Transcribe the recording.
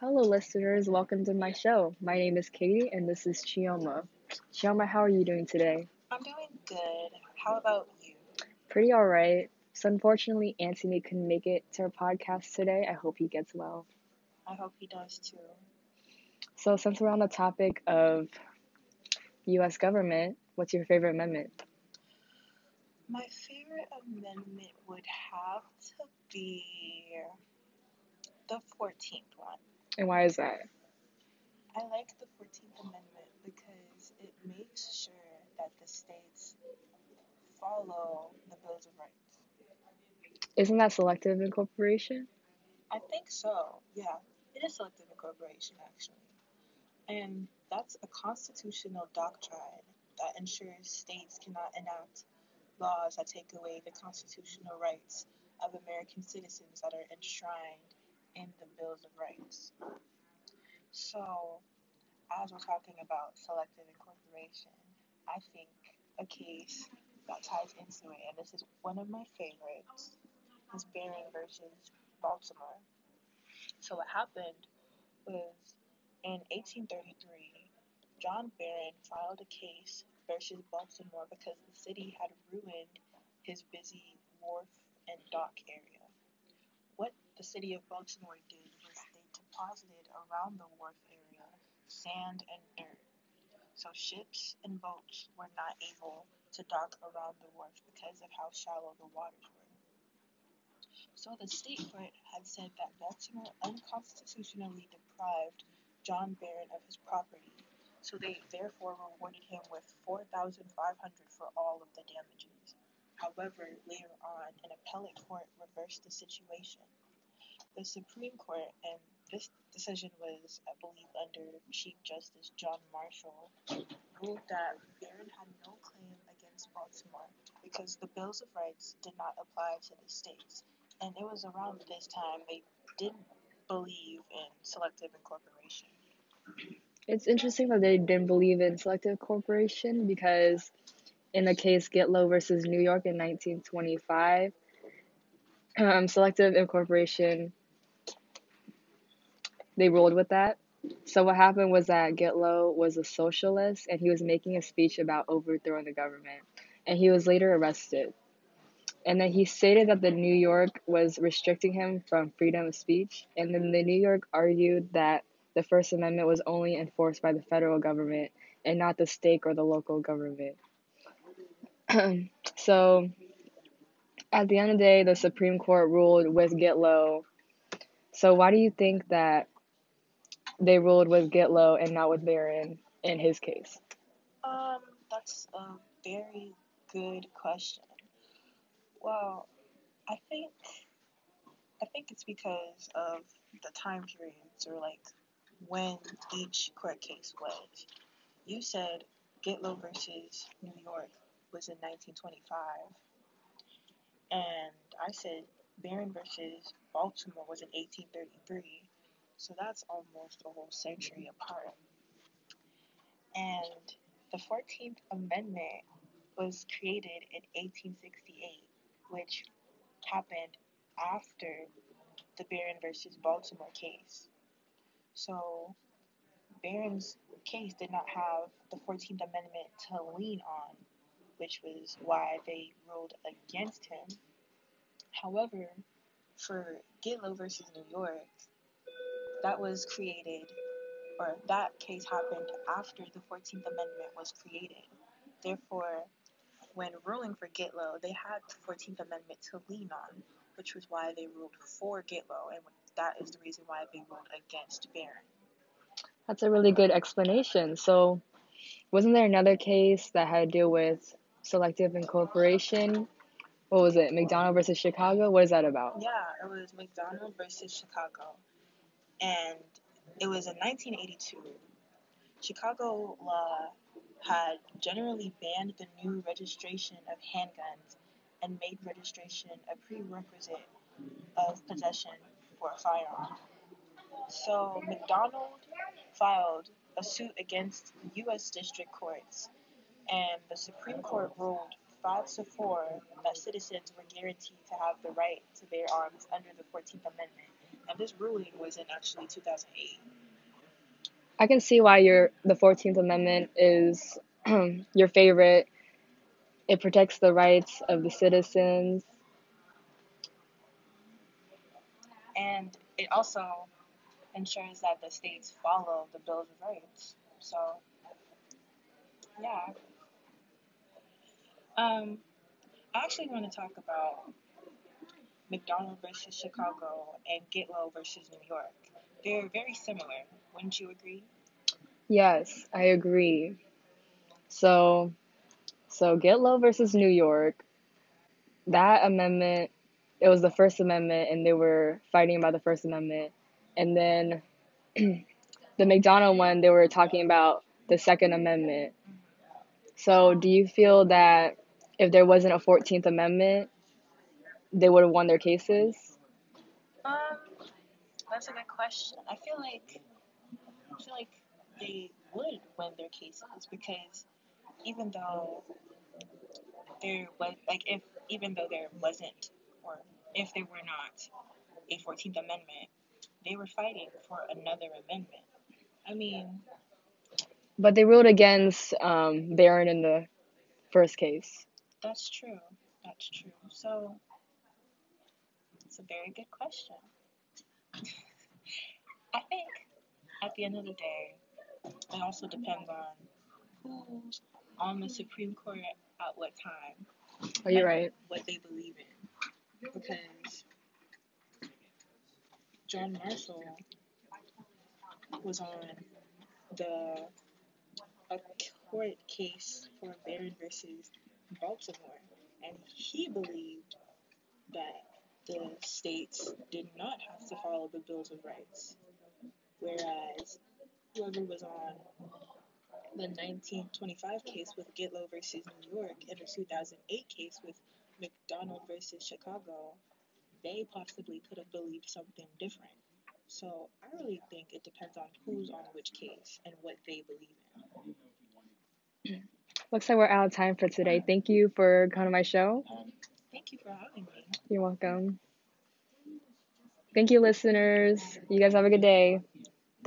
Hello, listeners. Welcome to my show. My name is Katie, and this is Chioma. Chioma, how are you doing today? I'm doing good. How about you? Pretty all right. So, unfortunately, Anthony couldn't make it to our podcast today. I hope he gets well. I hope he does too. So, since we're on the topic of U.S. government, what's your favorite amendment? My favorite amendment would have to be the 14th one. And why is that? I like the 14th Amendment because it makes sure that the states follow the Bills of Rights. Isn't that selective incorporation? I think so, yeah. It is selective incorporation, actually. And that's a constitutional doctrine that ensures states cannot enact laws that take away the constitutional rights of American citizens that are enshrined in the Bills of Rights. So, as we're talking about selective incorporation, I think a case that ties into it, and this is one of my favorites, is Barron versus Baltimore. So, what happened was in 1833, John Barron filed a case versus Baltimore because the city had ruined his busy wharf and dock area. What the city of Baltimore did was they deposited around the wharf area sand and dirt. So ships and boats were not able to dock around the wharf because of how shallow the waters were. So the state court had said that Baltimore unconstitutionally deprived John Barron of his property, so they therefore rewarded him with 4500 for all of the damages. However, later on, an appellate court reversed the situation. The Supreme Court, and this decision was, I believe, under Chief Justice John Marshall, ruled that Barron had no claim against Baltimore because the Bills of Rights did not apply to the states. And it was around this time they didn't believe in selective incorporation. It's interesting that they didn't believe in selective incorporation because in the case Gitlow versus New York in 1925, um, selective incorporation, they ruled with that. So what happened was that Gitlow was a socialist and he was making a speech about overthrowing the government, and he was later arrested. And then he stated that the New York was restricting him from freedom of speech, and then the New York argued that the First Amendment was only enforced by the federal government and not the state or the local government. so, at the end of the day, the Supreme Court ruled with Gitlow. So, why do you think that they ruled with Gitlow and not with Barron in his case? Um, that's a very good question. Well, I think I think it's because of the time periods or like when each court case was. You said Gitlow versus New York was in 1925, and I said Barron versus Baltimore was in 1833. So that's almost a whole century apart. And the 14th Amendment was created in 1868, which happened after the Barron versus Baltimore case. So Barron's case did not have the 14th Amendment to lean on, which was why they ruled against him. However, for Gitlow versus New York, that was created, or that case happened after the 14th Amendment was created. Therefore, when ruling for Gitlow, they had the 14th Amendment to lean on, which was why they ruled for Gitlow, and that is the reason why they ruled against Barron. That's a really good explanation. So, wasn't there another case that had to do with selective incorporation? What was it? McDonald versus Chicago? What is that about? Yeah, it was McDonald versus Chicago. And it was in 1982. Chicago law had generally banned the new registration of handguns and made registration a prerequisite of possession for a firearm. So McDonald filed a suit against U.S. district courts, and the Supreme Court ruled five to four that citizens were guaranteed to have the right to bear arms under the 14th Amendment, and this ruling was in actually 2008. I can see why your the 14th Amendment is your favorite. It protects the rights of the citizens. And it also ensures that the states follow the Bill of Rights. So, yeah. Um, I actually want to talk about McDonald versus Chicago and Gitlow versus New York. They're very similar. Wouldn't you agree? Yes, I agree. So, so Gitlow versus New York, that amendment, it was the First Amendment, and they were fighting about the First Amendment. And then the McDonald one, they were talking about the Second Amendment. So, do you feel that if there wasn't a 14th Amendment, they would have won their cases? Um, that's a good question. I feel like I feel like they would win their cases because even though there was like if even though there wasn't or if there were not a 14th amendment they were fighting for another amendment i mean But they ruled against um, Barron in the first case. That's true that's true so it's a very good question i think at the end of the day it also depends on who's on the supreme court at what time oh, Are you right? what they believe in. Because John Marshall was on the a court case for Barron versus Baltimore, and he believed that the states did not have to follow the Bills of Rights, whereas whoever was on the 1925 case with Gitlow versus New York and the 2008 case with McDonald versus Chicago, they possibly could have believed something different. So I really think it depends on who's on which case and what they believe in. Looks like we're out of time for today. Thank you for coming to my show. Thank you for having me. You're welcome. Thank you, listeners. You guys have a good day.